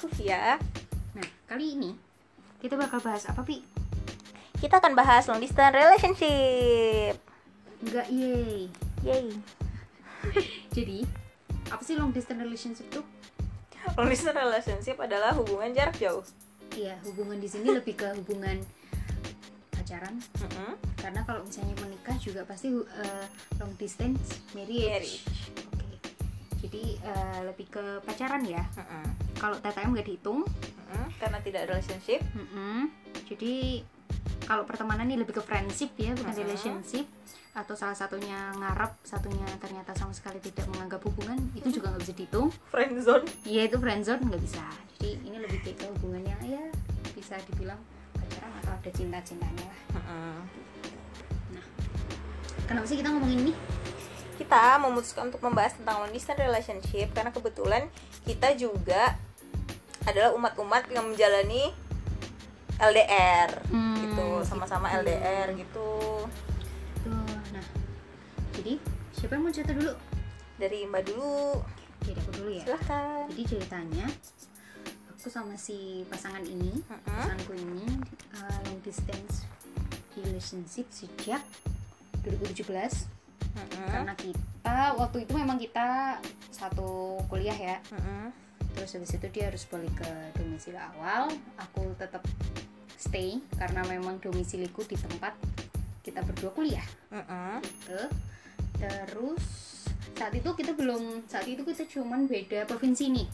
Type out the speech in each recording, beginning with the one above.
aku Via Nah, kali ini kita bakal bahas apa, Pi? Kita akan bahas long distance relationship Enggak, yay. Yay Jadi, apa sih long distance relationship tuh? Long distance relationship adalah hubungan jarak jauh Iya, hubungan di sini lebih ke hubungan pacaran. Mm-mm. Karena kalau misalnya menikah juga pasti uh, long distance marriage. Marriage. Oke. Jadi uh, lebih ke pacaran ya. Mm-mm. Kalau TTM nggak dihitung. Mm-mm. Karena tidak ada relationship Mm-mm. Jadi kalau pertemanan ini lebih ke friendship ya, bukan Mm-mm. relationship. Atau salah satunya ngarep, satunya ternyata sama sekali tidak menganggap hubungan, itu juga nggak bisa dihitung. Friendzone Iya itu friendzone nggak bisa. Jadi ini lebih kayak ke hubungannya ya bisa dibilang pacaran atau ada cinta-cintanya lah. Mm-mm. Kenapa sih kita ngomongin ini? Kita memutuskan untuk membahas tentang long distance relationship Karena kebetulan kita juga adalah umat-umat yang menjalani LDR Hmm, gitu sama-sama gitu. LDR gitu Tuh, nah. Jadi siapa yang mau cerita dulu? dari mbak dulu Jadi aku dulu ya. silahkan Jadi ceritanya aku sama si pasangan ini, Mm-mm. pasanganku ini uh, long distance relationship sejak 2017 Mm-mm. karena kita waktu itu memang kita satu kuliah ya. Terus habis itu dia harus balik ke domisili awal aku tetap stay karena memang domisiliku di tempat kita berdua kuliah Mm-mm. gitu terus saat itu kita belum saat itu kita cuman beda provinsi nih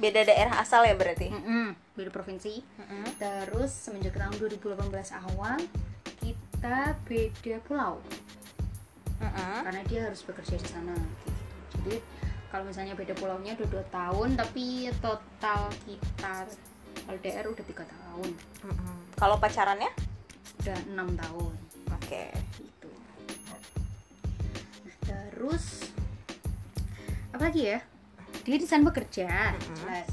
beda daerah asal ya berarti Mm-mm, beda provinsi Mm-mm. terus semenjak tahun 2018 awal kita beda pulau Mm-mm. karena dia harus bekerja di sana gitu. jadi kalau misalnya beda pulaunya udah dua tahun tapi total kita LDR udah tiga tahun. Mm-mm. kalau pacarannya? Udah enam tahun. Oke. Gitu. Nah, terus apa lagi ya? Dia di sana bekerja Mhm. jelas.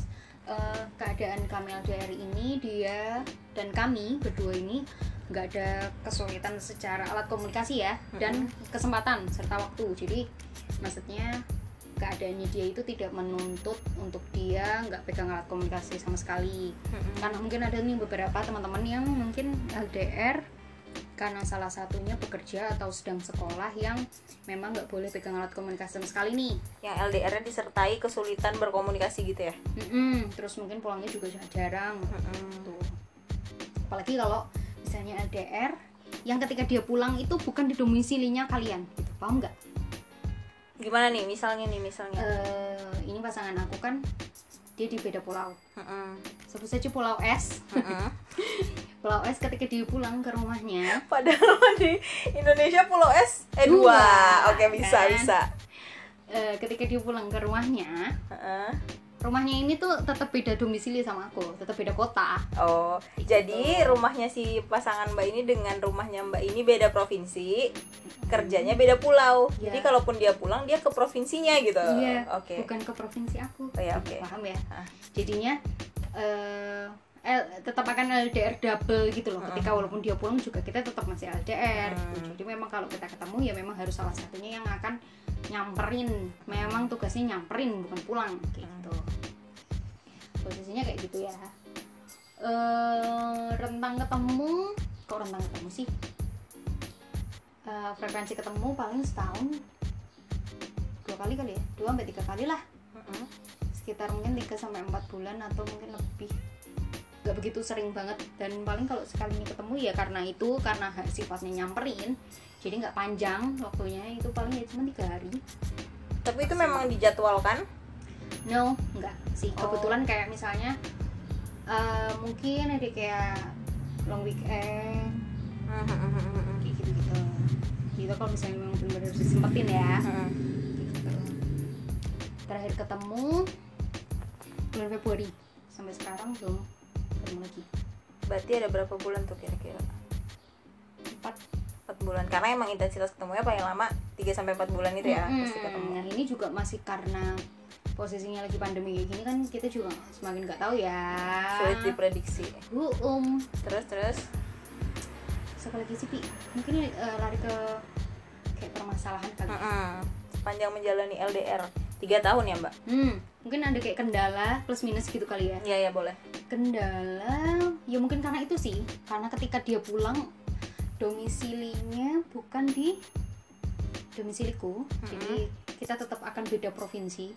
Eh, keadaan kami LDR ini dia dan kami berdua ini nggak ada kesulitan secara alat komunikasi ya dan kesempatan serta waktu. Jadi maksudnya keadaannya dia itu tidak menuntut untuk dia nggak pegang alat komunikasi sama sekali. Mm-mm. karena mungkin ada nih beberapa teman-teman yang mungkin LDR karena salah satunya bekerja atau sedang sekolah yang memang nggak boleh pegang alat komunikasi sama sekali nih. Yang LDR-nya disertai kesulitan berkomunikasi gitu ya? Mm-mm, terus mungkin pulangnya juga jarang. Mm-mm. tuh apalagi kalau misalnya LDR yang ketika dia pulang itu bukan di domisilinya kalian gitu. Paham nggak gimana nih misalnya nih misalnya Eh, ini pasangan aku kan dia di beda pulau Mm-mm. sebut saja pulau S Mm-mm. pulau S ketika dia pulang ke rumahnya Padahal di Indonesia Pulau S eh Dua, dua. Oke bisa kan? bisa. eh, ketika dia pulang ke rumahnya Heeh. Rumahnya ini tuh tetap beda domisili sama aku tetap beda kota Oh, jadi rumahnya si pasangan Mbak ini dengan rumahnya Mbak ini beda provinsi, kerjanya beda pulau. Ya. Jadi kalaupun dia pulang dia ke provinsinya gitu. iya Oke. bukan ke provinsi aku Oh ya, oke. paham ya Ah. jadinya eh L- tetap akan LDR double gitu loh. Ketika walaupun dia pulang juga kita tetap masih LDR gitu. Hmm. jadi memang kalau kita ketemu ya memang harus salah satunya yang akan nyamperin. Memang tugasnya nyamperin bukan pulang gitu. Posisinya kayak gitu ya. Eh rentang ketemu kok rentang ketemu sih? Eh, frekuensi ketemu paling setahun. Dua kali kali ya? Dua sampai tiga kali lah. Mm-mm. sekitar mungkin 3 sampai 4 bulan atau mungkin lebih gak begitu sering banget dan paling kalau sekali ini ketemu ya karena itu karena sifatnya nyamperin jadi nggak panjang waktunya itu paling ya cuma tiga hari Tapi itu memang dijadwalkan. no nggak sih Oh. kebetulan kayak misalnya eh, mungkin ada kayak long weekend kayak gitu gitu gitu kalau misalnya memang benar-benar disempetin ya Mm-mm. gitu. terakhir ketemu bulan Februari sampai sekarang belum ketemu lagi Berarti ada berapa bulan tuh kira-kira? empat 4 bulan. Karena emang intensitas ketemunya paling lama 3 sampai 4 bulan itu ya Mm-mm. pasti ketemu. nah ini juga masih karena posisinya lagi pandemi kayak gini kan kita juga semakin nggak tahu ya Sulit diprediksi. Bu, um Terus terus siapa lagi sih Pi? mungkin eh, lari ke kayak permasalahan kali Mm-mm. sepanjang menjalani LDR 3 tahun ya, Mbak. hmm mungkin ada kayak kendala plus minus gitu kali ya? Iya ya boleh. kendala ya mungkin karena itu sih. Karena ketika dia pulang domisilinya bukan di domisiliku. Jadi kita tetap akan beda provinsi.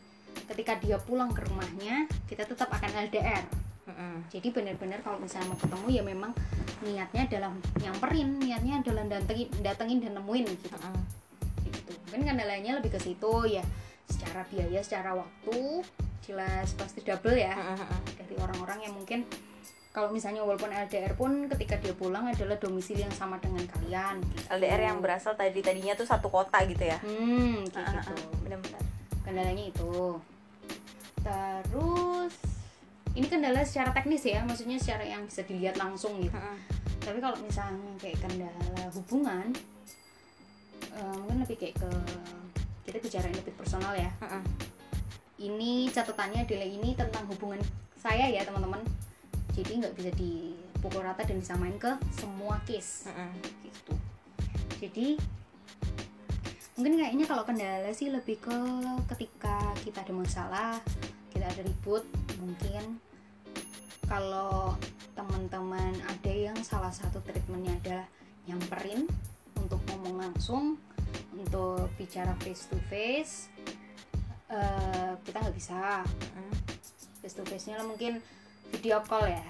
Ketika dia pulang ke rumahnya kita tetap akan LDR Mm-mm. jadi benar-benar kalau misalnya mau ketemu ya memang niatnya adalah nyamperin niatnya adalah datengin, datengin dan nemuin gitu. Mm-mm. gitu. Mungkin kendalanya lebih ke situ ya secara biaya secara waktu jelas pasti double ya dari orang-orang yang mungkin kalau misalnya walaupun LDR pun ketika dia pulang adalah domisili yang sama dengan kalian gitu. LDR yang berasal tadi tadinya tuh satu kota gitu ya. hmm kayak gitu. Benar-benar. kendalanya itu terus ini kendala secara teknis ya maksudnya secara yang bisa dilihat langsung gitu tapi kalau misalnya kayak kendala hubungan eh, mungkin lebih kayak ke kita bicara yang lebih personal ya Mm-mm. ini catatannya adalah ini tentang hubungan saya ya teman-teman jadi nggak bisa dipukul rata dan disamain ke semua case Mm-mm. gitu jadi mungkin kayaknya kalau kendala sih lebih ke ketika kita ada masalah kita ada ribut mungkin kalau teman-teman ada yang salah satu treatmentnya adalah nyamperin untuk ngomong langsung untuk bicara face to face eh, kita nggak bisa. Mm-mm. face to face nya mungkin video call ya.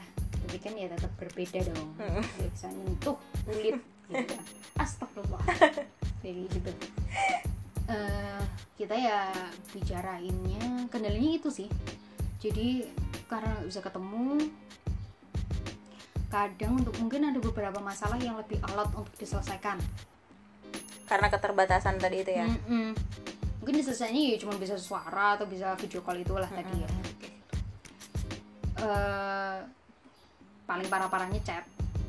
Tapi kan ya tetap berbeda dong. Mm. Nggak bisa nyentuh kulit gitu. Astagfirullah. Jadi gitu. Eh, kita ya bicarainnya kendalanya itu sih. Jadi karena nggak bisa ketemu kadang untuk mungkin ada beberapa masalah yang lebih alot untuk diselesaikan Karena keterbatasan tadi itu ya. Mm-mm. mungkin diselesainya ya cuma bisa suara atau bisa video call itulah tadi ya Kayak gitu. Eh, paling parah-parahnya chat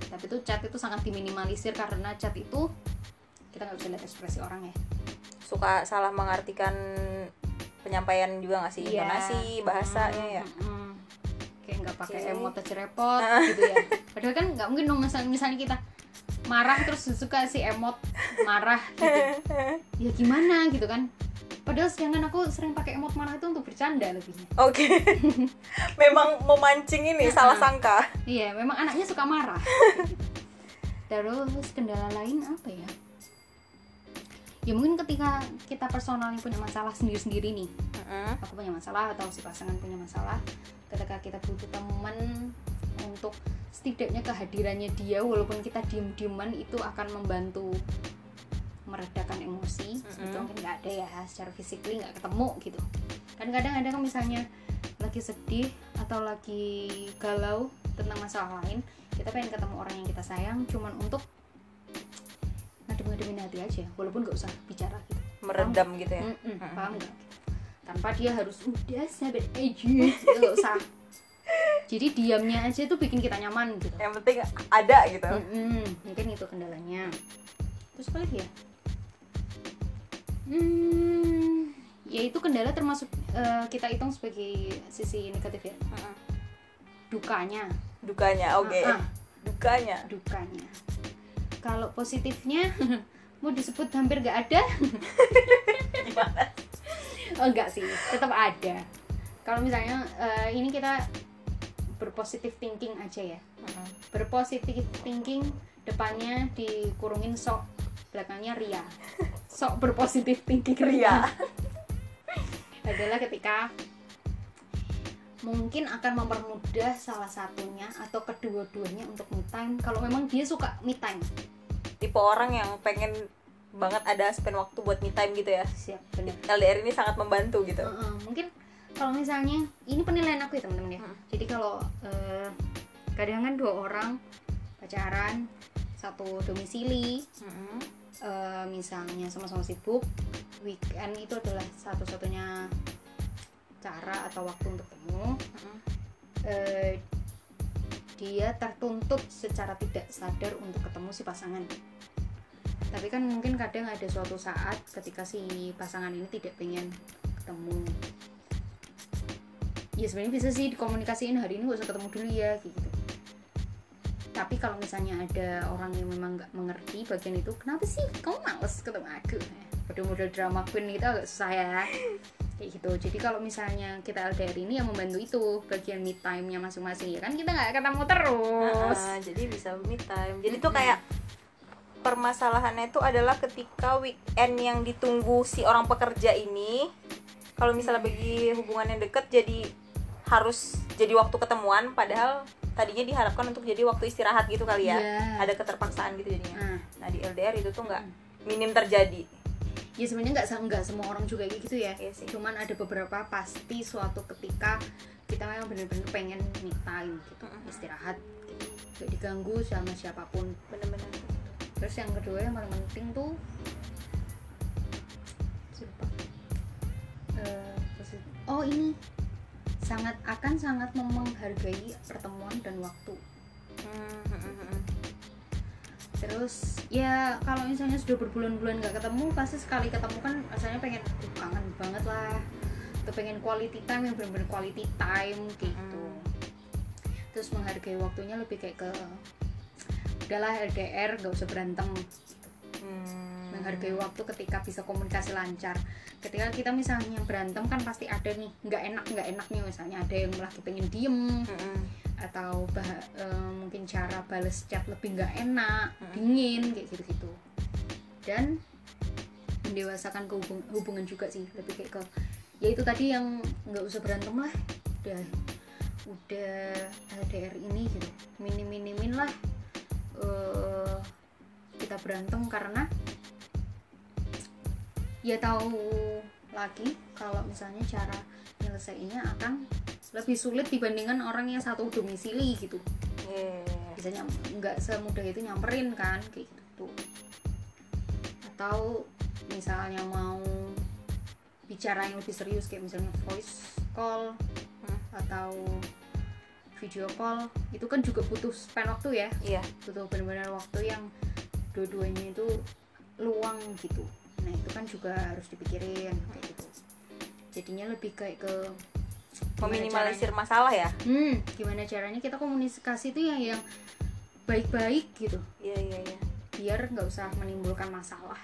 tapi itu chat itu sangat diminimalisir karena chat itu kita nggak bisa lihat ekspresi orang ya Suka salah mengartikan penyampaian juga nggak sih? Iya. Intonasi, bahasanya ya. Mm-mm. kayak nggak pakai emot repot gitu ya padahal kan nggak mungkin dong misalnya, misalnya kita marah terus suka si emot marah gitu. Ya gimana gitu kan. Padahal sedangkan aku sering pakai emot marah itu untuk bercanda lebihnya. Oke. Memang memancing ini salah sangka. iya memang anaknya suka marah. Terus kendala lain apa ya? Ya mungkin ketika kita personalnya punya masalah sendiri-sendiri nih. Mm-mm. aku punya masalah atau si pasangan punya masalah. Ketika kita butuh teman untuk setidaknya kehadirannya dia walaupun kita diem-dieman itu akan membantu meredakan emosi Mm-mm. itu mungkin nggak ada ya secara physically nggak ketemu gitu kan kadang ada kan misalnya lagi sedih atau lagi galau tentang masalah lain kita pengen ketemu orang yang kita sayang cuman untuk ngadem-ngademin hati aja walaupun nggak usah bicara gitu Meredam gitu ya. Mm-mm, Mm-mm. paham nggak tanpa dia harus udah sabar aja gitu nggak usah jadi diamnya aja tuh bikin kita nyaman gitu Yang penting ada gitu. Mm-mm, mungkin itu kendalanya terus apa lagi ya hmm ya itu kendala termasuk eh, kita hitung sebagai sisi negatif ya Mm-mm. dukanya Dukanya, oke. Ah, ah, Dukanya. dukanya kalau positifnya mau disebut hampir nggak ada Gimana? oh enggak sih tetap ada kalau misalnya eh, ini kita berpositif thinking aja ya. Berpositif thinking depannya dikurungin sok belakangnya ria. Sok berpositif thinking. Ria. Adalah ketika mungkin akan mempermudah salah satunya atau kedua-duanya untuk me time. Kalau memang dia suka me time. Tipe orang yang pengen banget ada spend waktu buat me time gitu ya. siap benar. LDR ini sangat membantu gitu. Heeh, mungkin kalau misalnya ini penilaian aku ya teman-teman ya Hmm. jadi kalau eh, kadang kan dua orang pacaran satu domisili Mm-mm. eh, misalnya sama-sama sibuk weekend itu adalah satu-satunya cara atau waktu untuk ketemu Mm-mm. eh, dia tertuntut secara tidak sadar untuk ketemu si pasangan tapi kan mungkin kadang ada suatu saat ketika si pasangan ini tidak pengen ketemu ya sebenarnya bisa sih dikomunikasiin hari ini gak usah ketemu dulu ya gitu. Tapi kalau misalnya ada orang yang memang nggak mengerti bagian itu kenapa sih kamu males ketemu aku? Pada model drama queen itu agak susah ya. Kayak gitu. Jadi kalau misalnya kita LDR ini yang membantu itu bagian me time nya masing-masing ya kan kita nggak ketemu terus. Ah, jadi bisa me time. Jadi tuh kayak permasalahannya itu adalah ketika weekend yang ditunggu si orang pekerja ini kalau misalnya bagi hubungan yang deket jadi harus jadi waktu ketemuan padahal tadinya diharapkan untuk jadi waktu istirahat gitu kali ya. Iya. ada keterpaksaan gitu jadinya. Nah. Nah di LDR itu tuh nggak minim terjadi. Ya sebenarnya nggak nggak semua orang juga kayak gitu ya. Iya sih. cuman ada beberapa pasti suatu ketika kita memang bener-bener pengen me time gitu Mm-mm. istirahat gitu. Gak diganggu sama siapa pun. Bener-bener terus yang kedua yang paling penting tuh Lupa. Eh, oh ini sangat akan sangat menghargai pertemuan dan waktu. Terus ya kalau misalnya sudah berbulan-bulan nggak ketemu pasti sekali ketemu kan rasanya pengen "Duh, kangen banget lah. Atau pengen quality time yang benar-benar quality time gitu. Terus menghargai waktunya lebih kayak ke udahlah LDR gak usah berantem. Hmm. Menghargai waktu ketika bisa komunikasi lancar ketika kita misalnya berantem kan pasti ada nih nggak enak nggak enak nih misalnya ada yang lagi pengen diem Hmm, hmm. atau bah- eh, mungkin cara bales chat lebih nggak enak Mm. dingin kayak gitu gitu dan mendewasakan ke hubung- hubungan juga sih lebih kayak ke ya itu tadi yang nggak usah berantem lah udah udah LDR ini gitu minim minimin lah eh, kita berantem karena ya tahu lagi kalau misalnya cara nyelesainnya akan lebih sulit dibandingkan orang yang satu domisili gitu Yeah. bisa nyam- nggak semudah itu nyamperin kan kayak gitu atau misalnya mau bicara yang lebih serius kayak misalnya voice call Hmm. atau video call itu kan juga butuh span waktu ya Iya. butuh benar-benar waktu yang dua-duanya itu luang gitu nah itu kan juga harus dipikirin kayak gitu. Jadinya lebih kayak ke meminimalisir masalah ya? Hmm gimana caranya kita komunikasi itu yang yang baik-baik gitu. Iya iya iya. Biar nggak usah menimbulkan masalah.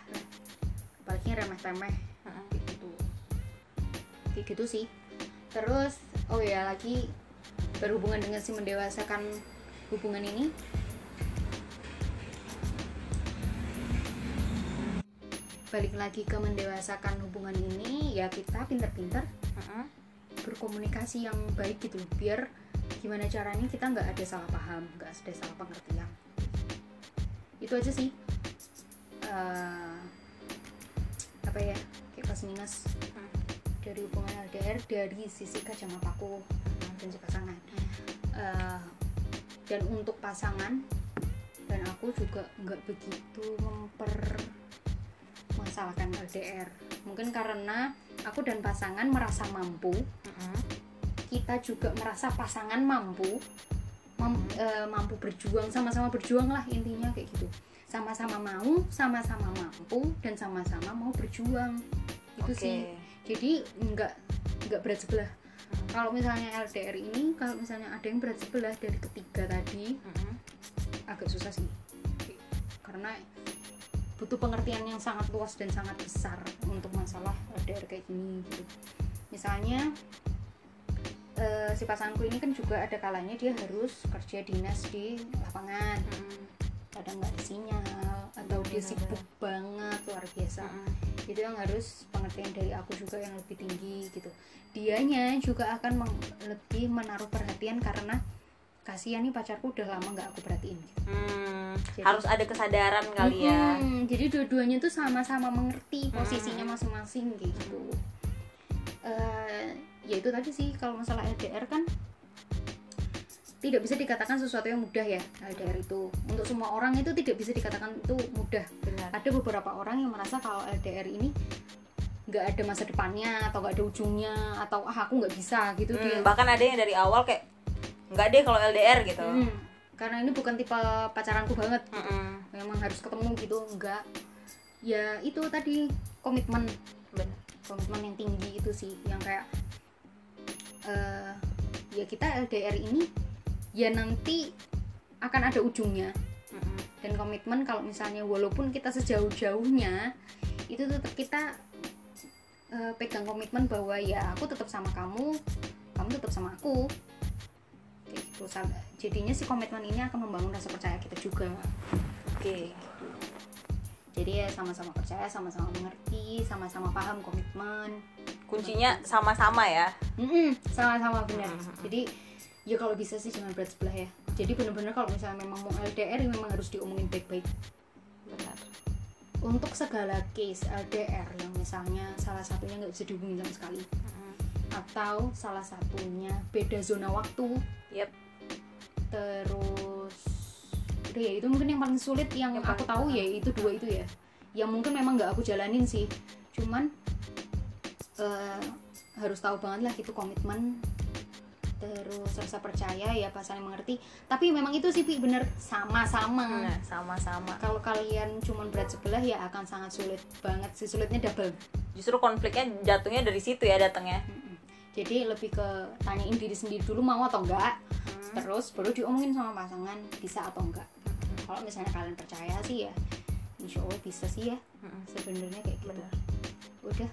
Apalagi remeh-temeh. Heeh. kayak gitu kayak gitu sih. Terus oh ya lagi berhubungan dengan si mendewasakan hubungan ini balik lagi ke mendewasakan hubungan ini ya kita pinter-pinter Heeh. berkomunikasi yang baik gitu. Biar gimana caranya kita nggak ada salah paham nggak ada salah pengertian. Itu aja sih. Eh, apa ya? Kayak plus minus. Hmm. dari hubungan LDR dari sisi kacamataku dan si pasangan. Eh, dan untuk pasangan dan aku juga nggak begitu memper masalahkan LDR mungkin karena aku dan pasangan merasa mampu kita juga merasa pasangan mampu mem- eh, mampu berjuang sama-sama berjuang lah intinya kayak gitu. Sama-sama mau sama-sama mampu dan sama-sama mau berjuang. Itu Oke. sih. Jadi nggak nggak berat sebelah. Kalau misalnya LDR ini kalau misalnya ada yang berat sebelah dari ketiga tadi agak susah sih. Karena butuh pengertian yang sangat luas dan sangat besar untuk masalah LDR kayak gini gitu misalnya eh, si pasanganku ini kan juga ada kalanya dia harus kerja dinas di lapangan Heeh. kadang nggak ada sinyal atau dia Benar-benar. sibuk banget luar biasa Heeh. itu yang harus pengertian dari aku juga yang lebih tinggi gitu dianya juga akan meng- lebih menaruh perhatian karena kasihan nih pacarku udah lama nggak aku perhatiin. Gitu. Hmm, Jadi- harus ada kesadaran kali ya. Mm-mm, jadi dua-duanya tuh sama-sama mengerti posisinya Mm. masing-masing kayak gitu. Eh, ya itu tadi sih kalau masalah LDR kan tidak bisa dikatakan sesuatu yang mudah ya LDR itu. Untuk semua orang itu tidak bisa dikatakan itu mudah. Benar. Ada beberapa orang yang merasa kalau LDR ini nggak ada masa depannya atau nggak ada ujungnya atau ah aku nggak bisa gitu Hmm, dia. bahkan ada yang dari awal kayak nggak deh kalau LDR gitu. Hmm, karena ini bukan tipe pacaranku banget. Heeh. memang harus ketemu gitu enggak ya itu tadi komitmen. Benar komitmen yang tinggi itu sih yang kayak eh ya kita LDR ini ya nanti akan ada ujungnya. Dan komitmen kalau misalnya walaupun kita sejauh-jauhnya itu tetap kita eh, pegang komitmen bahwa ya aku tetap sama kamu kamu tetap sama aku gitu. Jadinya si komitmen ini akan membangun rasa percaya kita juga. Oke. Jadi ya sama-sama percaya sama-sama mengerti sama-sama paham komitmen. Kuncinya sama-sama ya? Sama-sama benar. Mhm. jadi ya kalau bisa sih jangan berat sebelah ya. Jadi benar-benar kalau misalnya memang mau LDR ya memang harus diomongin baik-baik. Benar. Untuk segala case LDR yang misalnya salah satunya nggak bisa dihubungin sama sekali atau salah satunya beda zona waktu terus udah ya itu mungkin yang paling sulit yang, Yang aku tahu ya itu dua itu ya. Yang mungkin memang nggak aku jalanin sih. Cuman eh, harus tahu banget lah itu komitmen terus rasa percaya ya pas saling mengerti. Tapi memang itu sih Pi, bener sama-sama. Nah sama-sama. Kalau kalian cuman berat sebelah ya akan sangat sulit banget sih. Sulitnya double. Justru konfliknya jatuhnya dari situ ya datangnya. Mm-mm. Jadi lebih ke tanyain diri sendiri dulu mau atau enggak. Terus baru diomongin sama pasangan bisa atau enggak. Kalau misalnya kalian percaya sih ya insya Allah bisa sih ya. Sebenarnya kayak gitu. Benar. udah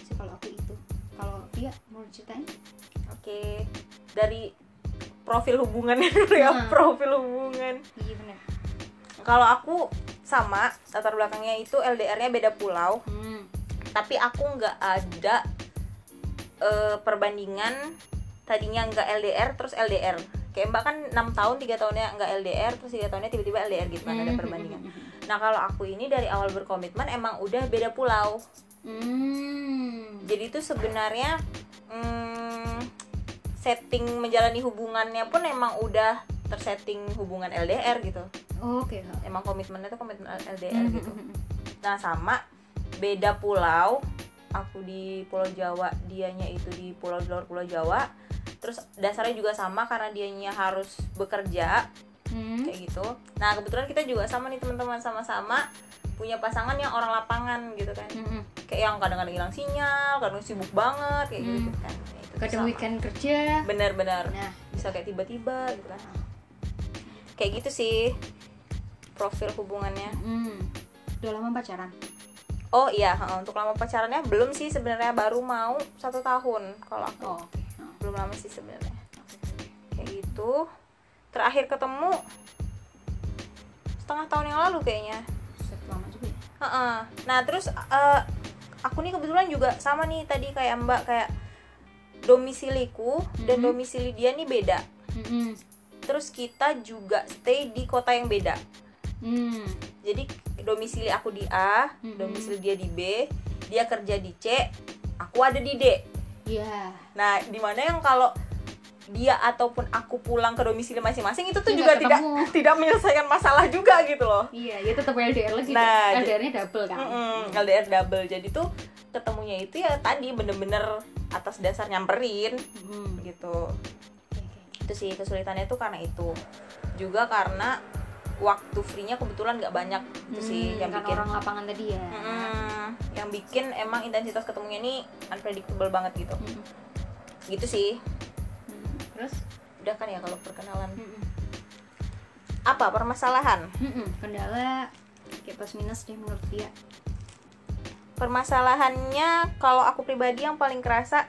sih kalau aku itu. Kalau dia mau ceritain? Oke dari profil hubungannya dulu ya Hmm. profil hubungan. Iya benar. Kalau aku sama latar belakangnya itu LDR-nya beda pulau. Hmm. tapi aku nggak ada eh, perbandingan tadinya nggak LDR terus LDR kayak mbak kan 6 tahun tiga tahunnya nggak LDR terus tiga tahunnya tiba-tiba LDR gitu kan ada Hmm, perbandingan. Nah kalau aku ini dari awal berkomitmen emang udah beda pulau. Hmm. jadi itu sebenarnya hmm, setting menjalani hubungannya pun emang udah tersetting hubungan LDR gitu. Oke emang komitmennya tuh komitmen LDR Hmm, gitu. Nah sama beda pulau aku di Pulau Jawa dianya itu di pulau di luar Pulau Jawa. Terus dasarnya juga sama karena dianya harus bekerja hmm. kayak gitu. Nah kebetulan kita juga sama nih teman-teman sama-sama punya pasangan yang orang lapangan gitu kan. Hmm, kayak yang kadang-kadang hilang sinyal kadang sibuk banget kayak gitu Hmm. kan. Ya, itu kadang sama. weekend kerja. Bener-bener nah. Bisa kayak tiba-tiba gitu kan. Kayak gitu sih profil hubungannya. Hmm. udah lama pacaran oh iya untuk lama pacarannya belum sih sebenarnya baru mau satu tahun kalau aku. Oh oke Nah, belum lama sih sebenarnya. Kayak gitu. Terakhir ketemu setengah tahun yang lalu kayaknya. Lama juga ya? Heeh. nah terus eh, aku nih kebetulan juga sama nih tadi kayak mbak kayak domisiliku dan Mhm. domisili dia nih beda. Hmm, terus kita juga stay di kota yang beda. Hmm. jadi domisili aku di A Mhm. domisili dia di B dia kerja di C aku ada di D ya nah di mana yang kalau dia ataupun aku pulang ke domisili masing-masing itu tuh Ya, juga tidak ketemu. tidak menyelesaikan masalah juga gitu loh iya ya tetap LDR lagi Nah, LDR-nya double kan Mm-mm, LDR double jadi tuh ketemunya itu ya tadi bener-bener atas dasar nyamperin Hmm. gitu oke. itu sih kesulitannya tuh karena itu juga karena waktu free-nya kebetulan nggak banyak. Itu sih Hmm, yang kan bikin. orang lapangan tadi ya. Mm, yang bikin emang intensitas ketemunya ini unpredictable banget gitu. Hmm, gitu sih. Hmm. terus? Udah kan ya kalau perkenalan? Hmm, apa permasalahan? Hmm. Hmm, kendala kayak plus minus deh menurut dia. Permasalahannya kalau aku pribadi yang paling kerasa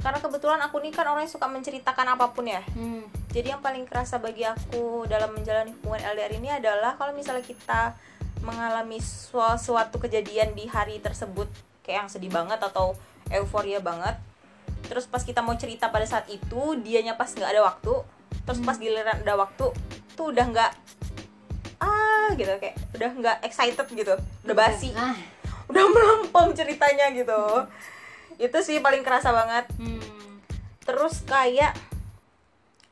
karena kebetulan aku nih kan orang yang suka menceritakan apa pun ya. Hmm. Jadi yang paling kerasa bagi aku dalam menjalani hubungan LDR ini adalah kalau misalnya kita mengalami sua- suatu kejadian di hari tersebut kayak yang sedih banget atau euforia banget terus pas kita mau cerita pada saat itu dianya pas nggak ada waktu terus pas giliran ada waktu tuh udah nggak ah gitu kayak udah nggak excited gitu udah basi. udah melempem ceritanya gitu. Itu sih paling kerasa banget. Hmm. terus kayak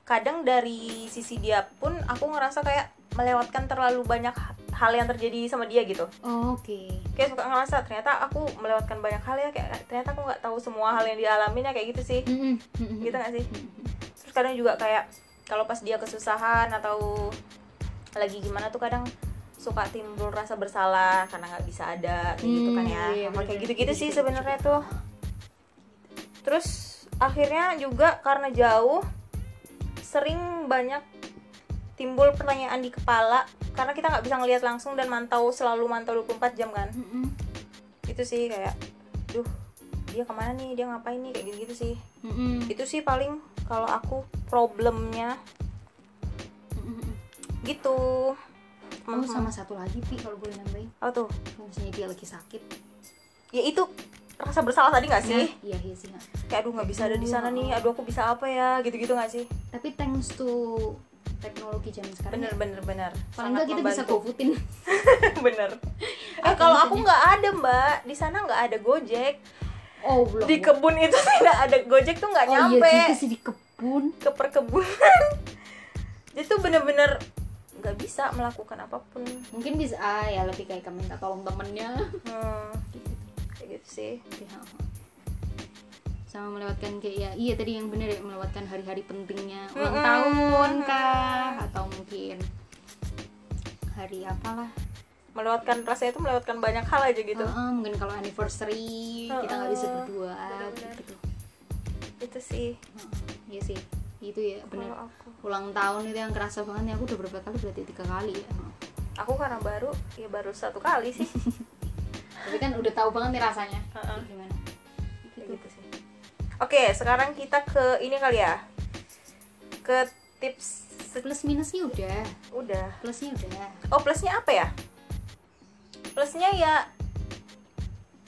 kadang dari sisi dia pun aku ngerasa kayak melewatkan terlalu banyak hal yang terjadi sama dia gitu. Oh, oke. Kayak suka ngerasa ternyata aku melewatkan banyak hal ya kayak ternyata aku nggak tahu semua hal yang dialamin ya kayak gitu sih. Hmm, hmm, hmm, gitu nggak sih? Hmm. terus kadang juga kayak kalau pas dia kesusahan atau lagi gimana tuh kadang suka timbul rasa bersalah karena nggak bisa ada kayak gitu kan ya. Hmm, iya, Sama kayak gitu-gitu Gitu sih sebenarnya tuh. Terus akhirnya juga karena jauh sering banyak timbul pertanyaan di kepala karena kita nggak bisa ngelihat langsung dan mantau selalu mantau 24 jam kan? Hmm, hmm. itu sih kayak duh dia ke mana nih dia ngapain nih kayak gitu gitu sih. Mm-mm. itu sih paling kalau aku problemnya. Mm-mm. gitu. Oh sama satu lagi pi kalau boleh nambahin. Oh tuh? Kalau misalnya dia lagi sakit. Ya itu rasa bersalah tadi nggak sih? Nah, iya iya sih kayak aduh nggak bisa ada di sana nih. Aduh. Aku bisa apa ya? Gitu gitu nggak sih? Tapi thanks to teknologi zaman sekarang bener ya, bener bener. Paling nggak kita bisa gofoodin. Bener. Eh kalau aku nggak ada mbak. Di sana nggak ada gojek. Oh belum. Di kebun itu tidak ada. Gojek tuh nggak oh nyampe. iya juga sih di kebun. Ke perkebunan. Itu bener-bener nggak bisa melakukan apa pun. Mungkin bisa ah ya lebih kayak minta tolong temennya. Hmm, kayak gitu sih. Ya. sama melewatkan kayak ya iya tadi yang bener ya melewatkan hari-hari pentingnya ulang tahun kah? Atau mungkin hari apalah. Melewatkan rasanya itu melewatkan banyak hal aja gitu. Heeh, mungkin kalau anniversary kita nggak bisa berdua Bener-bener. gitu. Itu sih. Heeh, iya sih. Itu ya bener. Aku. Ulang tahun itu yang kerasa banget ya aku udah berapa kali? Berarti tiga kali ya aku karena baru ya baru satu kali sih tapi kan udah tahu banget nih rasanya. Heeh. gimana? Kayak gitu sih. Oke sekarang kita ke ini kali ya. Ke tips plus minusnya udah. Udah. Plusnya udah. Oh plusnya apa ya? Plusnya ya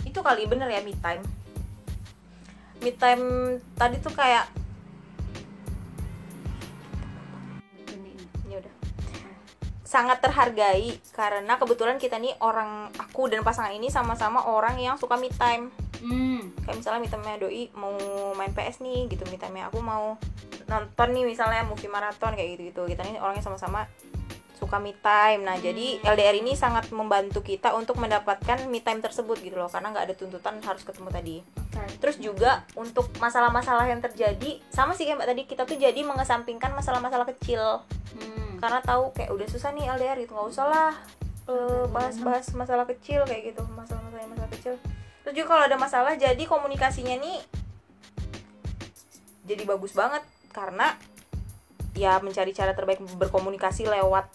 itu kali bener ya me time. Me time tadi tuh kayak sangat terhargai karena kebetulan kita nih orang aku dan pasangan ini sama-sama orang yang suka me time. Hmm. Kayak misalnya me time doi mau main PS nih gitu me time aku mau nonton nih misalnya movie maraton kayak gitu gitu kita nih orangnya sama-sama suka me time. Nah jadi LDR ini sangat membantu kita untuk mendapatkan me time tersebut gitu loh karena nggak ada tuntutan harus ketemu tadi. Oke. Terus juga untuk masalah-masalah yang terjadi sama sih kayak mbak tadi kita tuh jadi mengesampingkan masalah-masalah kecil. Hmm. Karena tahu kayak udah susah nih LDR gitu nggak usah lah eh, bahas-bahas masalah kecil kayak gitu masalah-masalah masalah kecil. Terus juga kalau ada masalah jadi komunikasinya nih jadi bagus banget karena ya mencari cara terbaik berkomunikasi lewat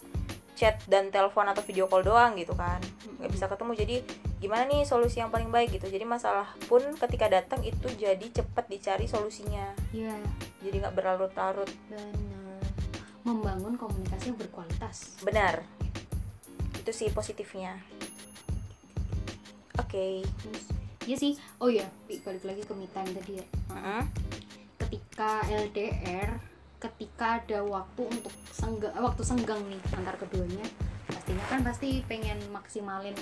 chat dan telepon atau video call doang gitu kan. Nggak bisa ketemu jadi gimana nih solusi yang paling baik gitu. Jadi masalah pun ketika datang itu jadi cepet dicari solusinya. Ya jadi nggak berlarut-larut membangun komunikasi yang berkualitas. Benar. Itu sih positifnya. Oke. Terus, iya sih. Oh ya balik lagi ke time tadi ya. Mm-mm. ketika LDR ketika ada waktu untuk senggang waktu senggang nih antar keduanya pastinya kan pasti pengen maksimalin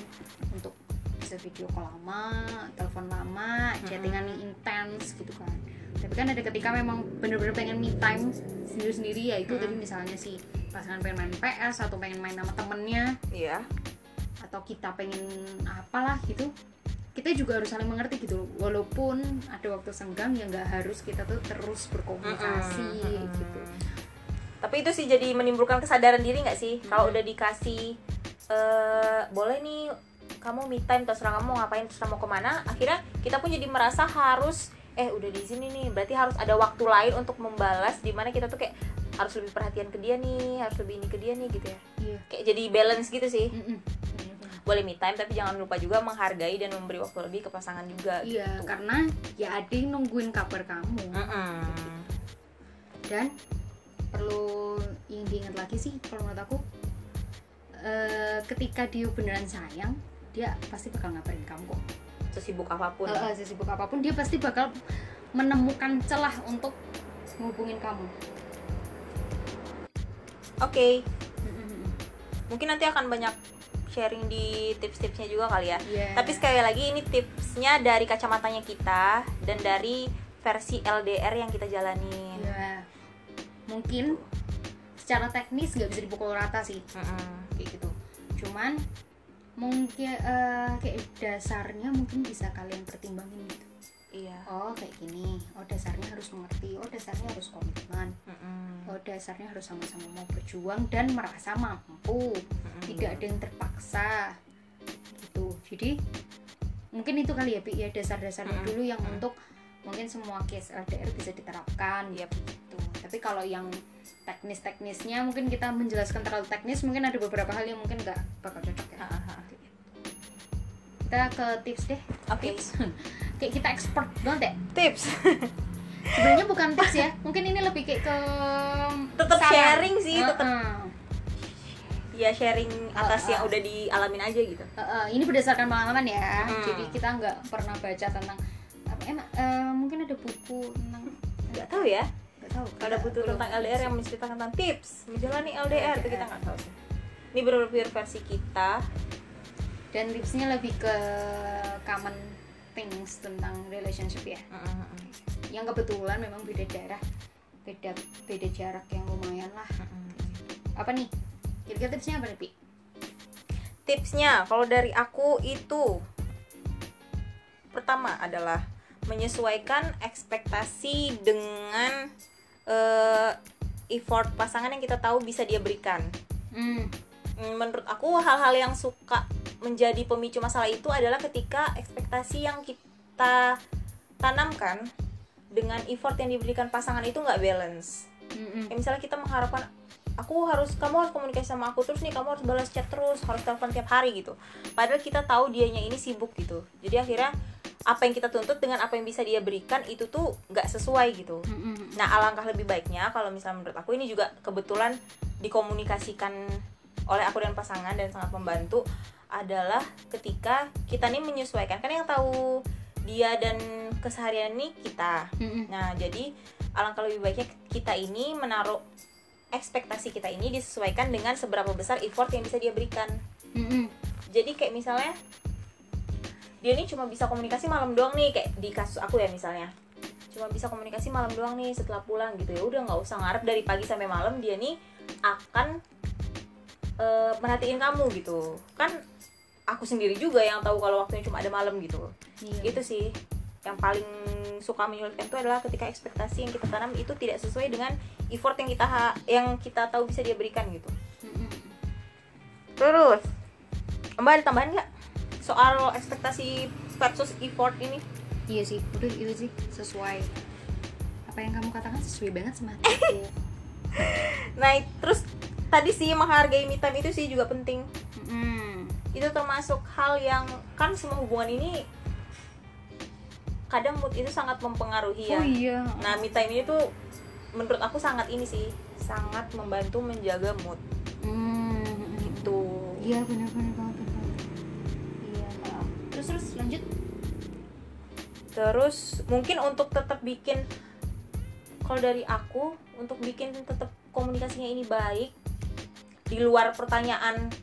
untuk bisa video call lama telepon lama chattingan yang intens gitu kan. Tapi kan ada ketika memang bener-bener pengen me time sendiri-sendiri ya itu tadi misalnya si pasangan pengen main PS atau pengen main sama temennya. Iya. Atau kita pengen apalah gitu. Kita juga harus saling mengerti gitu loh. walaupun ada waktu senggang ya nggak harus kita tuh terus berkomunikasi Mm-mm. gitu. Tapi itu sih jadi menimbulkan kesadaran diri nggak sih? Kalau Mm-mm. udah dikasih eh boleh nih kamu me time terserah kamu mau ngapain terserah mau ke mana. Akhirnya kita pun jadi merasa harus eh udah di sini nih. Berarti harus ada waktu lain untuk membalas di mana kita tuh kayak harus lebih perhatian ke dia nih harus lebih ini ke dia nih gitu ya. Iya. Kayak jadi balance gitu sih. Bener-bener. boleh me time tapi jangan lupa juga menghargai dan memberi waktu lebih ke pasangan juga iya gitu. karena ya ada yang nungguin kabar kamu. Dan perlu yang diingat lagi sih kalau menurut aku eh, ketika dia beneran sayang dia pasti bakal ngabarin kamu kok sesibuk apa pun Eh, eh, sesibuk apa pun dia pasti bakal menemukan celah untuk menghubungin kamu oke Mm-mm. mungkin nanti akan banyak sharing di tips-tipsnya juga kali ya Iya. tapi sekali lagi ini tipsnya dari kacamatanya kita dan dari versi LDR yang kita jalanin Iya. mungkin secara teknis nggak bisa dipukul rata sih Mm-mm. kayak gitu cuman mungkin eh, kayak dasarnya mungkin bisa kalian pertimbangin gitu iya oh kayak gini oh dasarnya harus mengerti oh dasarnya harus komitmen Mm-mm. oh dasarnya harus sama-sama mau berjuang dan merasa mampu Mm-mm. tidak ada yang terpaksa gitu jadi mungkin itu kali ya Pi, ya dasar-dasarnya Mm-mm. dulu yang Mm-mm. untuk mungkin semua case LDR bisa diterapkan Yep. gitu tapi kalau yang teknis-teknisnya mungkin kita menjelaskan terlalu teknis mungkin ada beberapa hal yang mungkin nggak bakal cocok ya kita ke tips deh Oke. tips kayak kita expert banget ya tips sebenarnya bukan tips ya mungkin ini lebih kayak ke Tetep saran. sharing sih, tetep. Heeh. ya sharing atas Uh, yang uh. udah dialamin aja gitu Heeh, ini berdasarkan pengalaman ya Hmm. jadi kita nggak pernah baca tentang apa emang eh, mungkin ada buku tentang nggak tahu ya. Nggak tahu. Kalau ada butuh Belum. tentang LDR yang menceritakan tentang tips. Menjalani LDR itu kita nggak tahu sih. Ini benar-benar versi kita. Dan tipsnya lebih ke common things tentang relationship ya. Yang kebetulan memang beda daerah beda beda jarak yang lumayan lah. Apa nih? Kira-kira tipsnya apa nih Pi? tipsnya kalau dari aku itu pertama adalah menyesuaikan ekspektasi dengan eh, effort pasangan yang kita tahu bisa dia berikan. Hmm. Mm, menurut aku hal-hal yang suka menjadi pemicu masalah itu adalah ketika ekspektasi yang kita tanamkan dengan effort yang diberikan pasangan itu nggak balance. Kayak misalnya kita mengharapkan aku harus kamu harus komunikasi sama aku terus nih kamu harus balas chat terus harus telepon tiap hari gitu. Padahal kita tahu dianya ini sibuk gitu. Jadi akhirnya apa yang kita tuntut dengan apa yang bisa dia berikan itu tuh nggak sesuai gitu Mm-mm. Nah, alangkah lebih baiknya kalau misalnya menurut aku ini juga kebetulan dikomunikasikan oleh aku dan pasangan dan sangat membantu adalah ketika kita nih menyesuaikan kan yang tahu dia dan keseharian nih kita. Mm-mm. Nah, jadi alangkah lebih baiknya kita ini menaruh ekspektasi kita ini disesuaikan dengan seberapa besar effort yang bisa dia berikan. Mm-mm. Jadi kayak misalnya dia nih cuma bisa komunikasi malam doang nih kayak di kasus aku ya misalnya. Cuma bisa komunikasi malam doang nih setelah pulang gitu ya. Udah nggak usah ngarep dari pagi sampai malam dia nih akan eh, merhatiin kamu gitu. Kan aku sendiri juga yang tahu kalau waktunya cuma ada malam gitu. Iya. itu sih. Yang paling suka menyulitkan itu adalah ketika ekspektasi yang kita tanam itu tidak sesuai dengan effort yang kita ha- yang kita tahu bisa dia berikan gitu. Terus, Mbak ada tambahan nggak soal ekspektasi versus effort ini? Iya sih, udah itu sih sesuai apa yang kamu katakan sesuai banget sama hatiku. Nah, terus tadi sih menghargai me time itu sih juga penting. Mm-mm. Itu termasuk hal yang kan semua hubungan ini kadang mood itu sangat mempengaruhi ya. Oh iya. Nah, me time ini tuh menurut aku sangat ini sih, sangat membantu menjaga mood Mm-mm. itu. Iya benar-benar. Terus lanjut. Terus mungkin untuk tetap bikin kalau dari aku untuk bikin tetap komunikasinya ini baik di luar pertanyaan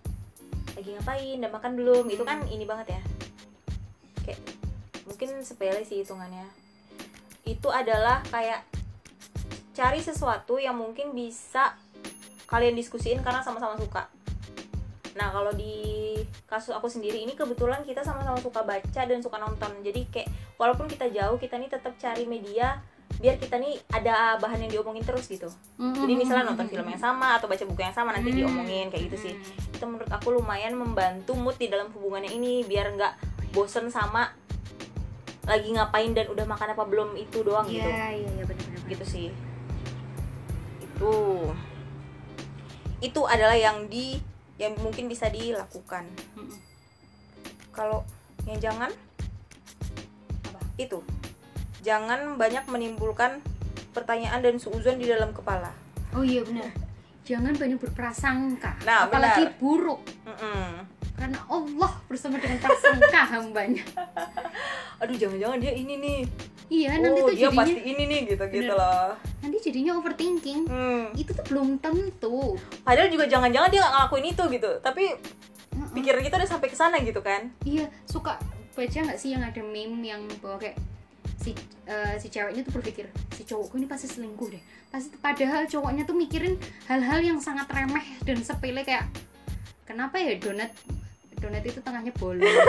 lagi ngapain? Udah makan belum? Itu kan ini banget ya. Kayak mungkin sepele sih hitungannya. Itu adalah kayak cari sesuatu yang mungkin bisa kalian diskusiin karena sama-sama suka Nah kalau di kasus aku sendiri ini kebetulan kita sama-sama suka baca dan suka nonton. Jadi kayak walaupun kita jauh kita nih tetap cari media biar kita nih ada bahan yang diomongin terus gitu. Jadi misalnya nonton film yang sama atau baca buku yang sama nanti diomongin kayak gitu sih. Itu menurut aku lumayan membantu mood di dalam hubungannya ini Biar nggak bosen sama lagi ngapain dan udah makan apa belum itu doang Iya gitu. iya iya benar-benar. gitu sih. Itu. Itu adalah yang di yang mungkin bisa dilakukan Mm-mm. kalau yang jangan Apa? itu jangan banyak menimbulkan pertanyaan dan suuzon di dalam kepala Oh iya benar. Jangan banyak berprasangka, Nah, apalagi benar. buruk. Mm-mm. Karena Allah bersama dengan prasangka hambanya. aduh jangan-jangan dia ini nih Iya, nanti oh tuh dia jadinya pasti ini nih gitu gitu loh nanti jadinya overthinking. hmm. Itu tuh belum tentu. padahal juga jangan-jangan dia nggak ngelakuin itu gitu tapi Mm-mm. pikiran kita udah sampai ke sana gitu kan Iya, suka baca nggak sih yang ada meme yang bahwa kayak si eh, si ceweknya tuh berpikir si cowokku ini pasti selingkuh deh. Pasti padahal cowoknya tuh mikirin hal-hal yang sangat remeh dan sepele kayak kenapa ya donat donat itu tengahnya bolong gitu.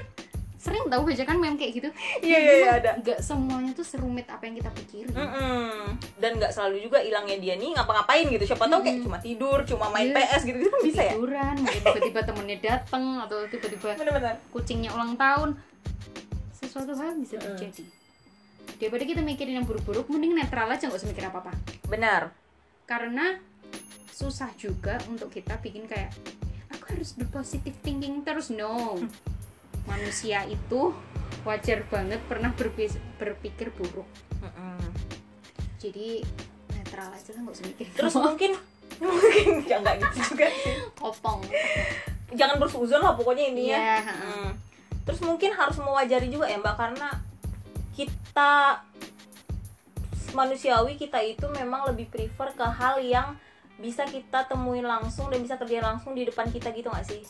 Sering tahu baca kan meme kayak gitu. Iya, iya, iya, ada. Gak semuanya tuh serumit apa yang kita pikirin. Mm-mm. dan nggak selalu juga hilangnya dia nih ngapa-ngapain gitu siapa tahu kayak cuma tidur cuma main Iya. PS gitu gitu kan bisa ya Tiduran, tiba-tiba temennya datang atau tiba-tiba kucingnya ulang tahun sesuatu hal bisa Mm. terjadi daripada kita mikirin yang buruk-buruk mending netral aja nggak usah mikir apa-apa benar karena susah juga untuk kita bikin kayak harus berpositif thinking terus no. Manusia itu wajar banget pernah berpikir buruk. Mm-mm. jadi netral aja lah nggak usah mikir. Terus mungkin mungkin ya nggak gitu juga sih. Kopong jangan bersuzon lah pokoknya ini ya Iya, Mm. terus mungkin harus mewajari juga ya mbak karena kita manusiawi kita itu memang lebih prefer ke hal yang bisa kita temuin langsung dan bisa terjadi langsung di depan kita gitu nggak sih?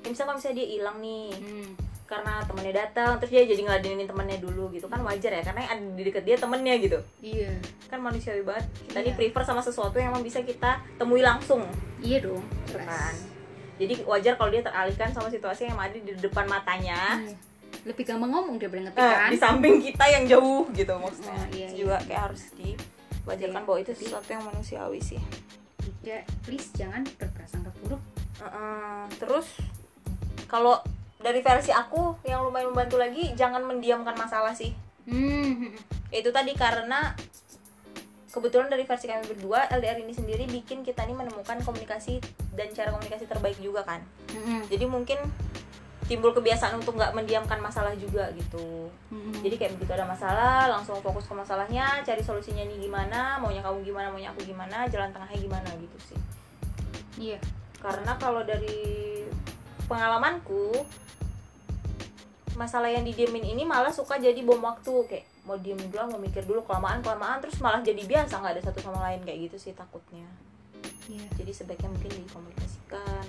Ya, misalnya kalau misalnya dia hilang nih Hmm. karena temannya datang terus dia jadi ngeladenin temannya dulu gitu kan wajar ya karena yang ada di deket dia temennya gitu. Iya. Kan manusiawi banget. Kita Iya. nih prefer sama sesuatu yang emang bisa kita temui langsung. Iya dong gitu kan. Jadi wajar kalau dia teralihkan sama situasi yang ada di depan matanya. Iya. lebih gampang ngomong daripada ngetik Nah, kan? di samping kita yang jauh gitu maksudnya. Oh, iya, Itu juga kayak harus diwajarkan Iya, bahwa itu sesuatu yang manusiawi sih tidak please jangan berprasangka buruk Heeh. terus kalau dari versi aku yang lumayan membantu lagi jangan mendiamkan masalah sih hmm. itu tadi karena kebetulan dari versi kami berdua LDR ini sendiri bikin kita ini menemukan komunikasi dan cara komunikasi terbaik juga kan Hmm. jadi mungkin timbul kebiasaan untuk nggak mendiamkan masalah juga gitu. Hmm. jadi kayak begitu ada masalah langsung fokus ke masalahnya cari solusinya nih gimana maunya kamu gimana maunya aku gimana jalan tengahnya gimana gitu sih. Iya. Karena kalau dari pengalamanku masalah yang didiemin ini malah suka jadi bom waktu kayak mau diem dulu mau mikir dulu kelamaan kelamaan terus malah jadi biasa nggak ada satu sama lain kayak gitu sih takutnya. Iya. Jadi sebaiknya mungkin dikomunikasikan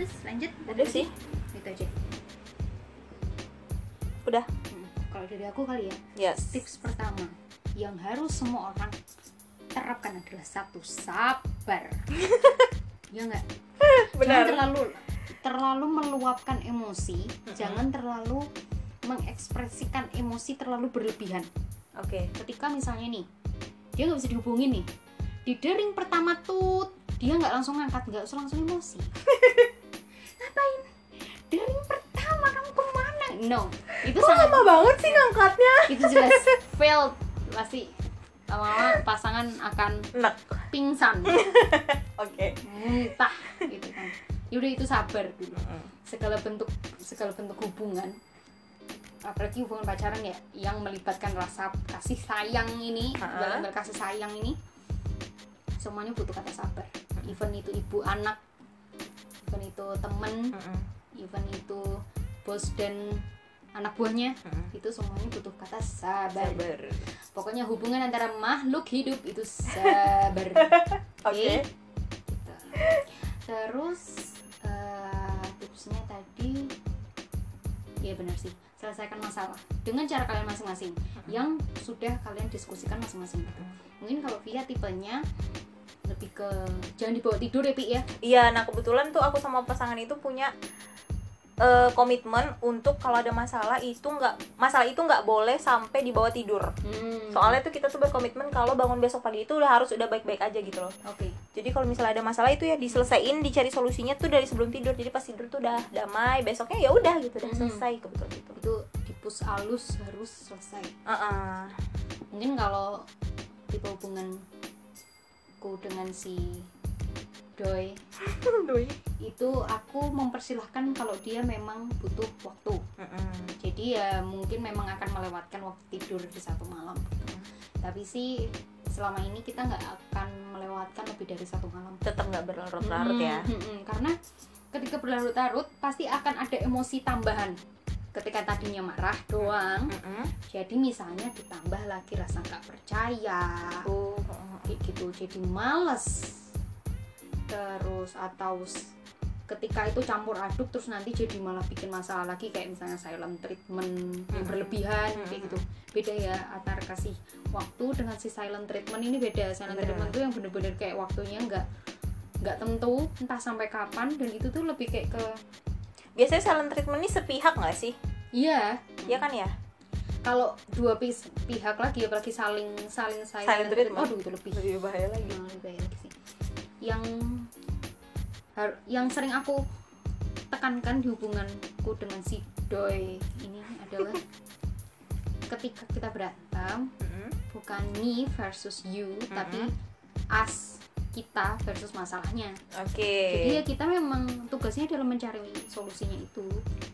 terus lanjut? Udah sih. Itu aja. Udah. Hmm. kalau dari aku kali ya yes. tips pertama yang harus semua orang terapkan adalah satu sabar. Ya nggak? Jangan terlalu terlalu meluapkan emosi jangan terlalu mengekspresikan emosi terlalu berlebihan. Oke. Ketika misalnya nih dia nggak bisa dihubungin nih. Di dering pertama tuh dia nggak langsung ngangkat nggak usah langsung emosi no. Itu sangat lama banget sih ngangkatnya? Itu jelas failed. Pasti lama-lama pasangan akan enak pingsan. Oke. Muntah gitu kan. Yaudah itu sabar dulu. Segala bentuk segala bentuk hubungan. Apalagi hubungan pacaran ya yang melibatkan rasa kasih sayang ini Ha-ha. embel kasih sayang ini. Semuanya butuh kata sabar. Even itu ibu anak even itu temen even itu bos dan anak buahnya itu semuanya butuh kata sabar. Sabar. Pokoknya hubungan antara makhluk hidup itu sabar. Oke. Gitu. terus eh, tipsnya tadi ya benar sih selesaikan masalah dengan cara kalian masing-masing yang sudah kalian diskusikan masing-masing gitu. mungkin kalau via tipenya lebih ke jangan dibawa tidur ya Pi ya. Iya, nah kebetulan tuh aku sama pasangan itu punya eh, komitmen untuk kalau ada masalah itu nggak masalah itu nggak boleh sampai dibawa tidur. Hmm, Soalnya tuh kita tuh berkomitmen kalau bangun besok pagi itu udah harus udah baik-baik aja gitu loh. oke Jadi kalau misalnya ada masalah itu ya diselesaiin, dicari solusinya tuh dari sebelum tidur. Jadi pas tidur tuh udah damai, besoknya ya udah gitu udah Hmm. selesai kebetulan itu. itu dipus alus harus selesai Heeh. mungkin kalau tipe hubunganku dengan si doi itu aku mempersilahkan kalau dia memang butuh waktu Heeh. jadi ya mungkin memang akan melewatkan waktu tidur di satu malam tapi sih selama ini kita nggak akan melewatkan lebih dari satu malam Tetap nggak berlarut-larut ya. Mm, mm, mm. karena ketika berlarut-larut pasti akan ada emosi tambahan ketika tadinya marah doang Heeh. jadi misalnya ditambah lagi rasa nggak percaya Tuh. kayak gitu jadi males terus atau ketika itu campur aduk terus nanti jadi malah bikin masalah lagi kayak misalnya silent treatment yang Mm-mm. berlebihan Mm-mm. kayak gitu beda ya antara kasih waktu dengan si silent treatment ini beda silent treatment tuh yang bener-bener kayak waktunya nggak nggak tentu entah sampai kapan dan itu tuh lebih kayak ke Biasanya silent treatment ini sepihak nggak sih? iya Iya kan ya? kalau dua pihak lagi apalagi saling saling silent, Silent treatment. aduh itu lebih Lebih bahaya lagi. Nah, lebih baik lagi. Yang yang sering aku tekankan di hubunganku dengan si doi ini adalah ketika kita berantem Heeh. bukan me versus you tapi us kita versus masalahnya Oke. jadi ya kita memang tugasnya adalah mencari solusinya itu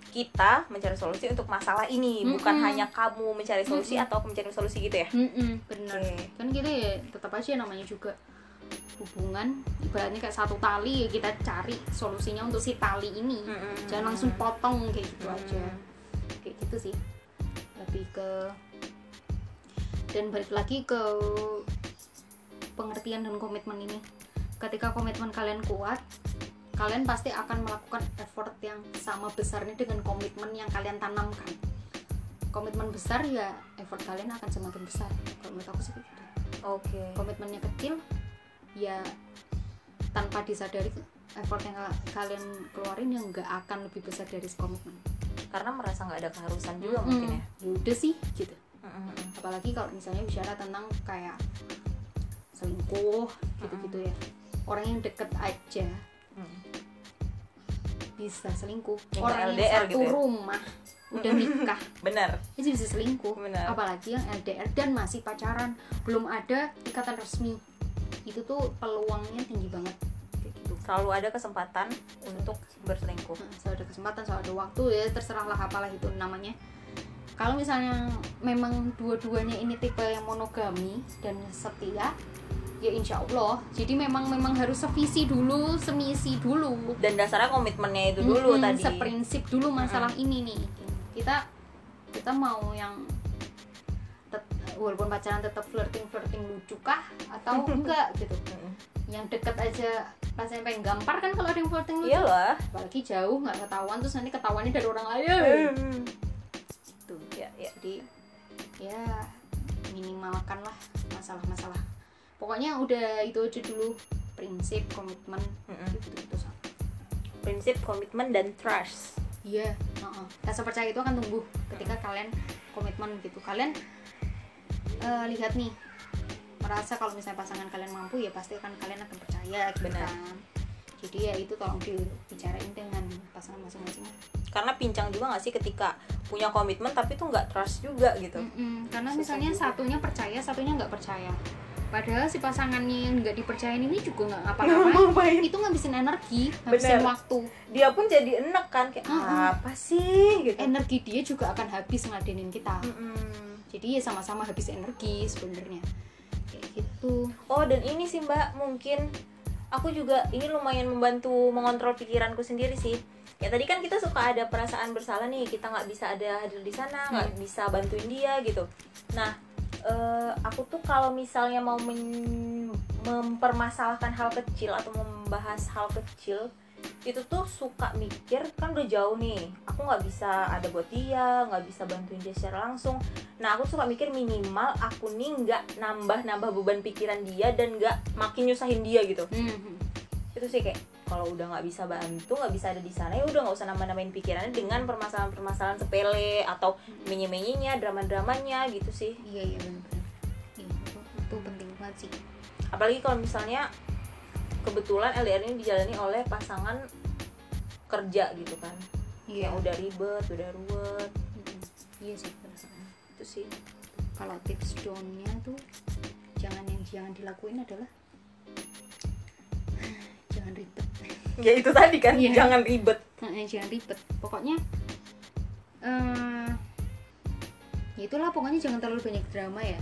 kita mencari solusi untuk masalah ini bukan Mm-mm. hanya kamu mencari solusi atau aku mencari solusi gitu ya Mm-mm, benar Oke. kan kita ya tetap aja namanya juga hubungan ibaratnya kayak satu tali kita cari solusinya untuk si tali ini. Mm-mm. jangan langsung potong kayak gitu Mm. aja. Kayak gitu sih. Lebih ke dan balik lagi ke pengertian dan komitmen ini. Ketika komitmen kalian kuat kalian pasti akan melakukan effort yang sama besarnya dengan komitmen yang kalian tanamkan. Komitmen besar ya effort kalian akan semakin besar. Kalau menurut aku sih gitu. Oke. Komitmennya kecil ya tanpa disadari effort yang ka- kalian keluarin yang nggak akan lebih besar dari komitmen karena merasa nggak ada keharusan juga Mm-mm. mungkin ya udah sih gitu Mm-mm. apalagi kalau misalnya bicara tentang kayak selingkuh gitu-gitu ya orang yang deket aja Mm. bisa selingkuh Yang orang yang LDR satu gitu ya? rumah udah nikah benar itu bisa selingkuh Benar. apalagi yang LDR dan masih pacaran belum ada ikatan resmi itu tuh peluangnya tinggi banget. Gitu. Selalu ada kesempatan untuk berselingkuh. Nah, selalu ada kesempatan selalu ada waktu ya terserahlah apalah itu namanya. Kalau misalnya memang dua-duanya ini tipe yang monogami dan setia ya insya Allah. Jadi memang memang harus sevisi dulu semisi dulu. Dan dasarnya komitmennya itu dulu Mm-mm, tadi. seprinsip dulu masalah ini nih. Kita kita mau yang walaupun pacaran tetap flirting flirting lucu kah atau enggak gitu. Yang deket aja rasanya pengen gampar kan kalau ada yang flirting lucu. Iyalah. Apalagi jauh nggak ketahuan terus nanti ketahuannya dari orang lain. Mm. tuh ya ya. Jadi ya minimalkan lah masalah-masalah. Pokoknya udah itu aja dulu. Prinsip komitmen. Mm-mm. gitu gitu prinsip komitmen dan trust. Iya heeh. rasa percaya itu akan tumbuh ketika kalian komitmen gitu. Kalian eh, lihat nih merasa kalau misalnya pasangan kalian mampu ya pasti akan kalian akan percaya gitu Benar. kan jadi ya itu tolong dibicarain dengan pasangan masing-masing karena pincang juga nggak sih ketika punya komitmen tapi tuh nggak trust juga gitu Mm-mm, karena Susah misalnya juga. satunya percaya satunya nggak percaya padahal si pasangannya yang nggak dipercayain ini juga nggak apa-apa itu ngabisin energi ngabisin Bener. waktu dia pun jadi enek kan kayak Mm-mm. apa sih gitu energi dia juga akan habis ngadenin kita Mm-mm. Jadi ya sama-sama habis energi sebenarnya. Kayak gitu. Oh dan ini sih mbak mungkin aku juga ini lumayan membantu mengontrol pikiranku sendiri sih. Ya tadi kan kita suka ada perasaan bersalah nih kita nggak bisa ada hadir di sana nggak bisa bantuin dia gitu. Nah eh, aku tuh kalau misalnya mau men- mempermasalahkan hal kecil atau membahas hal kecil itu tuh suka mikir kan udah jauh nih aku nggak bisa ada buat dia nggak bisa bantuin dia secara langsung. Nah aku suka mikir minimal aku nih nggak nambah nambah beban pikiran dia dan nggak makin nyusahin dia gitu. Mhm. itu sih kayak kalau udah nggak bisa bantu nggak bisa ada di sana ya udah nggak usah nambah nambahin pikirannya dengan permasalahan-permasalahan sepele atau menye menyinya drama dramanya gitu sih. Iya iya benar-benar iya, itu penting banget sih. Apalagi kalau misalnya kebetulan LDR ini dijalani oleh pasangan kerja gitu kan. Iya. Yang udah ribet udah ruwet. Iya sih benar itu sih. Kalau tips downnya tuh jangan yang jangan dilakuin adalah jangan ribet. Ya itu tadi kan Iya. jangan ribet. Jangan ribet. Pokoknya ya itulah pokoknya jangan terlalu banyak drama ya.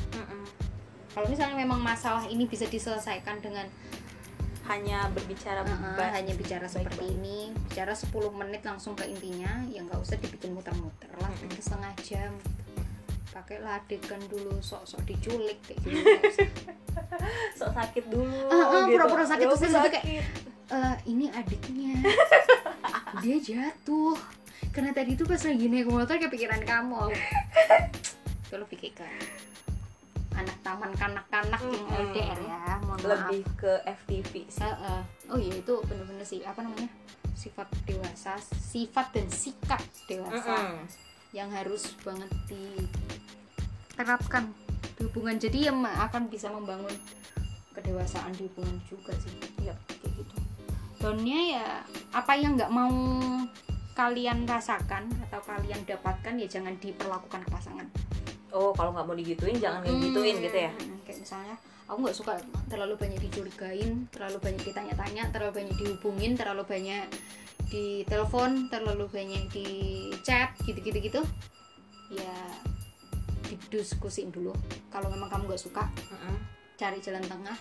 Kalau misalnya memang masalah ini bisa diselesaikan dengan hanya berbicara uh-uh, ba- hanya bicara seperti baik. ini bicara 10 menit langsung ke intinya ya nggak usah dibikin muter-muter lah Mm-mm. bikin setengah jam pakailah adegan dulu sok-sok diculik kayak gitu sok sakit dulu Ah, ah, gitu. pura-pura sakit, Ya, terus itu kayak, sakit. Eh, ini adiknya dia jatuh karena tadi itu pas lagi naik motor kepikiran kamu kayak ke anak taman kanak-kanak yang Mm-mm. LDR ya mohon lebih ke FTV sih maaf Eh, eh. oh iya itu bener-bener sih apa namanya sifat dewasa sifat dan sikap dewasa Mm-mm. yang harus banget diterapkan di hubungan jadi yang akan bisa membangun kedewasaan di hubungan juga sih Yap. kayak gitu downnya ya apa yang nggak mau kalian rasakan atau kalian dapatkan ya jangan diperlakukan ke pasangan oh kalau nggak mau digituin jangan digituin gitu ya Hmm, kayak misalnya aku nggak suka terlalu banyak dicurigain terlalu banyak ditanya-tanya terlalu banyak dihubungin terlalu banyak di telepon terlalu banyak di chat gitu-gitu gitu ya didiskusin dulu kalau memang kamu nggak suka Mm-mm. cari jalan tengah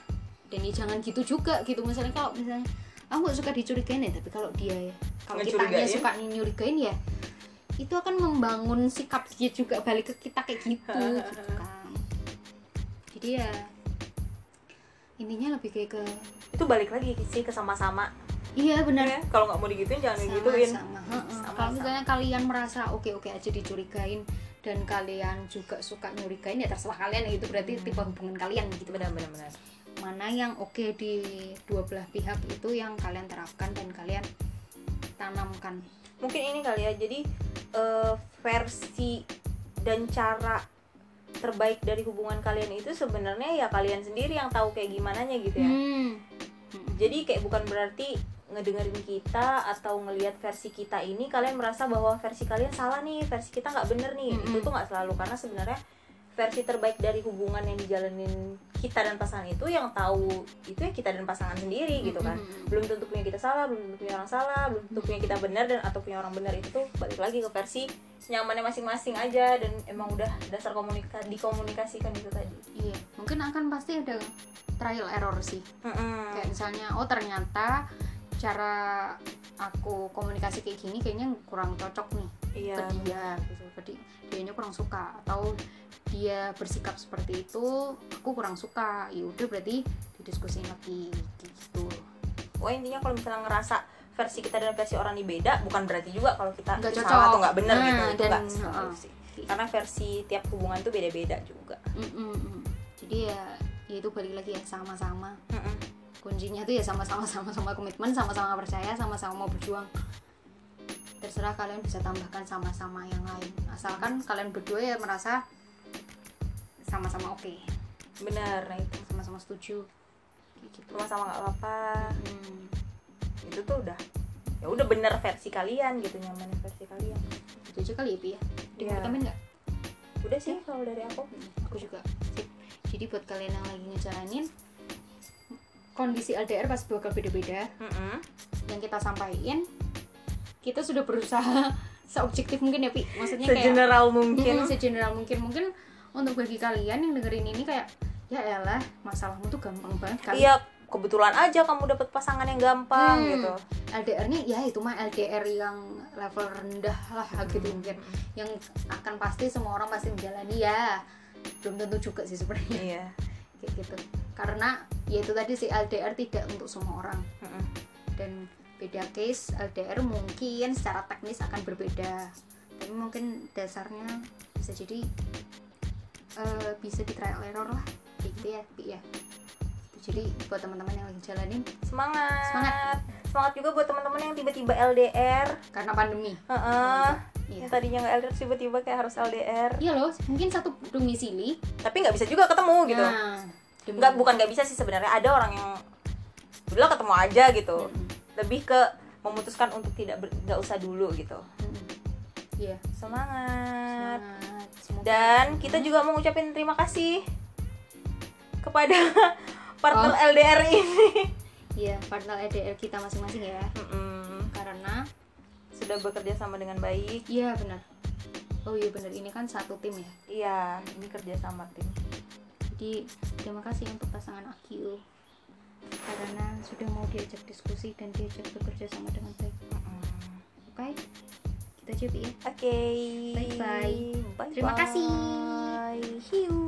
dan ya jangan gitu juga gitu misalnya kalau misalnya aku nggak suka dicurigain ya tapi kalau dia ya kalau kitanya Ngecurigain? suka nyurigain ya itu akan membangun sikap dia juga balik ke kita kayak gitu gitu kan. Jadi ya intinya lebih kayak ke itu balik lagi sih ke sama-sama. Iya benar. Ya kalau nggak mau digituin jangan digituin. Sama-sama heeh. Sama-sama. kalau misalnya kalian merasa oke-oke aja dicurigain dan kalian juga suka nyurigain ya terserah kalian. Itu berarti tipe hubungan kalian gitu. Benar-benar benar. Mana yang oke di dua belah pihak itu yang kalian terapkan dan kalian tanamkan mungkin ini kali ya jadi eh, versi dan cara terbaik dari hubungan kalian itu sebenarnya ya kalian sendiri yang tahu kayak gimana nya gitu ya Hmm. jadi kayak bukan berarti ngedengerin kita atau ngelihat versi kita ini kalian merasa bahwa versi kalian salah nih versi kita nggak bener nih Mm-mm. itu tuh nggak selalu karena sebenarnya versi terbaik dari hubungan yang dijalanin kita dan pasangan itu yang tahu itu ya kita dan pasangan sendiri gitu kan. Mm-mm. belum tentu punya kita salah belum tentu punya orang salah belum tentu punya kita benar dan atau punya orang benar itu tuh balik lagi ke versi nyamannya masing-masing aja dan emang udah dasar komunikasi dikomunikasikan itu tadi. Iya mungkin akan pasti ada trial error sih. Mm-mm. kayak misalnya oh ternyata cara aku komunikasi kayak gini kayaknya kurang cocok nih iya ke dia gitu jadi dianya kurang suka atau dia bersikap seperti itu aku kurang suka ya udah berarti didiskusin lagi gitu Wah intinya kalau misalnya ngerasa versi kita dan versi orang ini beda, bukan berarti juga kalau kita itu cocok. salah atau nggak benar Nah, gitu. Itu dan, nggak selalu uh-uh. sih. Karena versi tiap hubungan tuh beda-beda juga. Mm-mm-mm. jadi ya ya itu balik lagi ya sama-sama Mm-mm. kuncinya tuh ya sama-sama sama-sama komitmen sama-sama percaya sama-sama mau berjuang terserah kalian bisa tambahkan sama-sama yang lain asalkan kalian berdua ya merasa sama-sama oke Benar, nah itu sama-sama setuju gitu sama-sama nggak apa-apa. Hmm. Itu tuh udah ya udah bener versi kalian gitu nyamannya versi kalian. itu aja kali ya Pi ya Iya. Nggak Udah sih kalau dari aku. aku juga Sip. jadi buat kalian yang lagi ngejalanin kondisi LDR pasti bakal beda-beda Mm-mm. yang kita sampaikan kita sudah berusaha seobjektif mungkin ya Pi maksudnya kayak Segeneral mungkin. Hmm, segeneral mungkin mungkin untuk bagi kalian yang dengerin ini kayak ya elah masalahmu tuh gampang banget kan Iya, kebetulan aja kamu dapet pasangan yang gampang Hmm. gitu. LDR-nya ya itu mah LDR yang level rendah lah gitu mungkin yang akan pasti semua orang pasti menjalani ya belum tentu juga sih sebenarnya Iya. kayak gitu karena ya itu tadi sih LDR tidak untuk semua orang Mm-mm. dan beda case LDR mungkin secara teknis akan berbeda tapi mungkin dasarnya bisa jadi eh, bisa di trial error lah kayak gitu ya Pi ya jadi buat teman-teman yang lagi jalanin Semangat. Semangat. Semangat juga buat teman-teman yang tiba-tiba LDR. karena pandemi Heeh. iya Yang tadinya nggak LDR tiba-tiba kayak harus LDR. iya loh mungkin satu domisili Tapi nggak bisa juga ketemu gitu. nah Nggak bukan nggak bisa sih sebenarnya ada orang yang udah ketemu aja gitu. Mm-mm. Lebih ke memutuskan untuk tidak nggak usah dulu gitu. Mm-mm. iya Semangat. semangat Semoga- Dan kita juga mau ngucapin terima kasih kepada partner Oh. LDR ini. iya partner LDR kita masing-masing ya Mm-mm. karena Sudah bekerja sama dengan baik. iya benar oh iya benar ini kan satu tim ya Iya, ini kerja sama tim. Jadi terima kasih untuk pasangan Akio karena sudah mau diajak diskusi dan diajak bekerja sama dengan baik. Oke, kita aja Pi, ya. Oke. Bye-bye. Bye-bye. Terima kasih. Hiu.